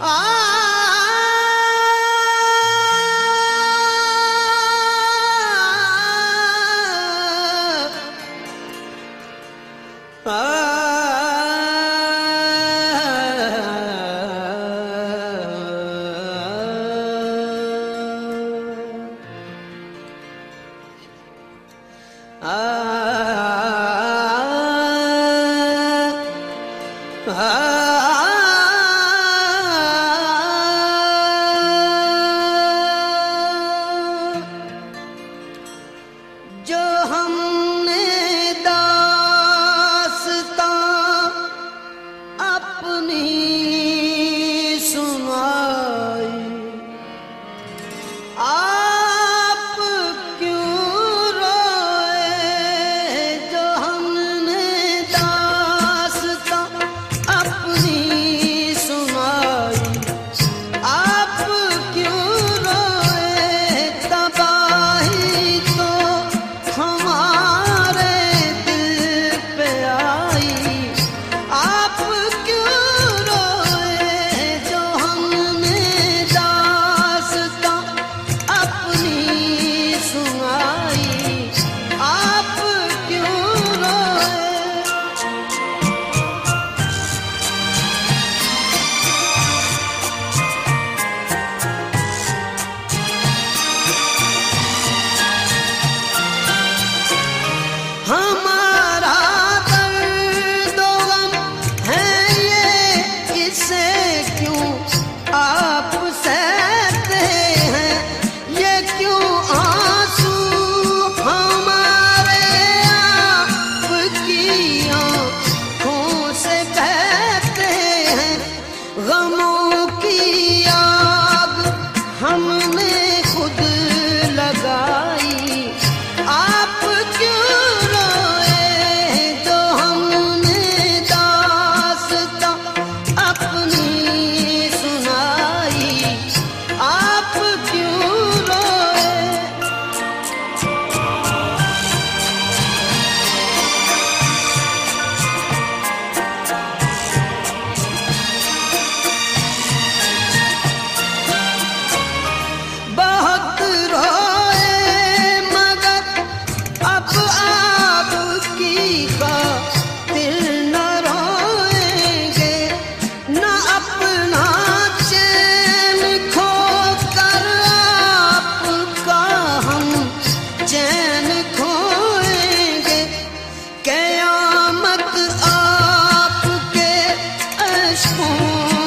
아 Oh.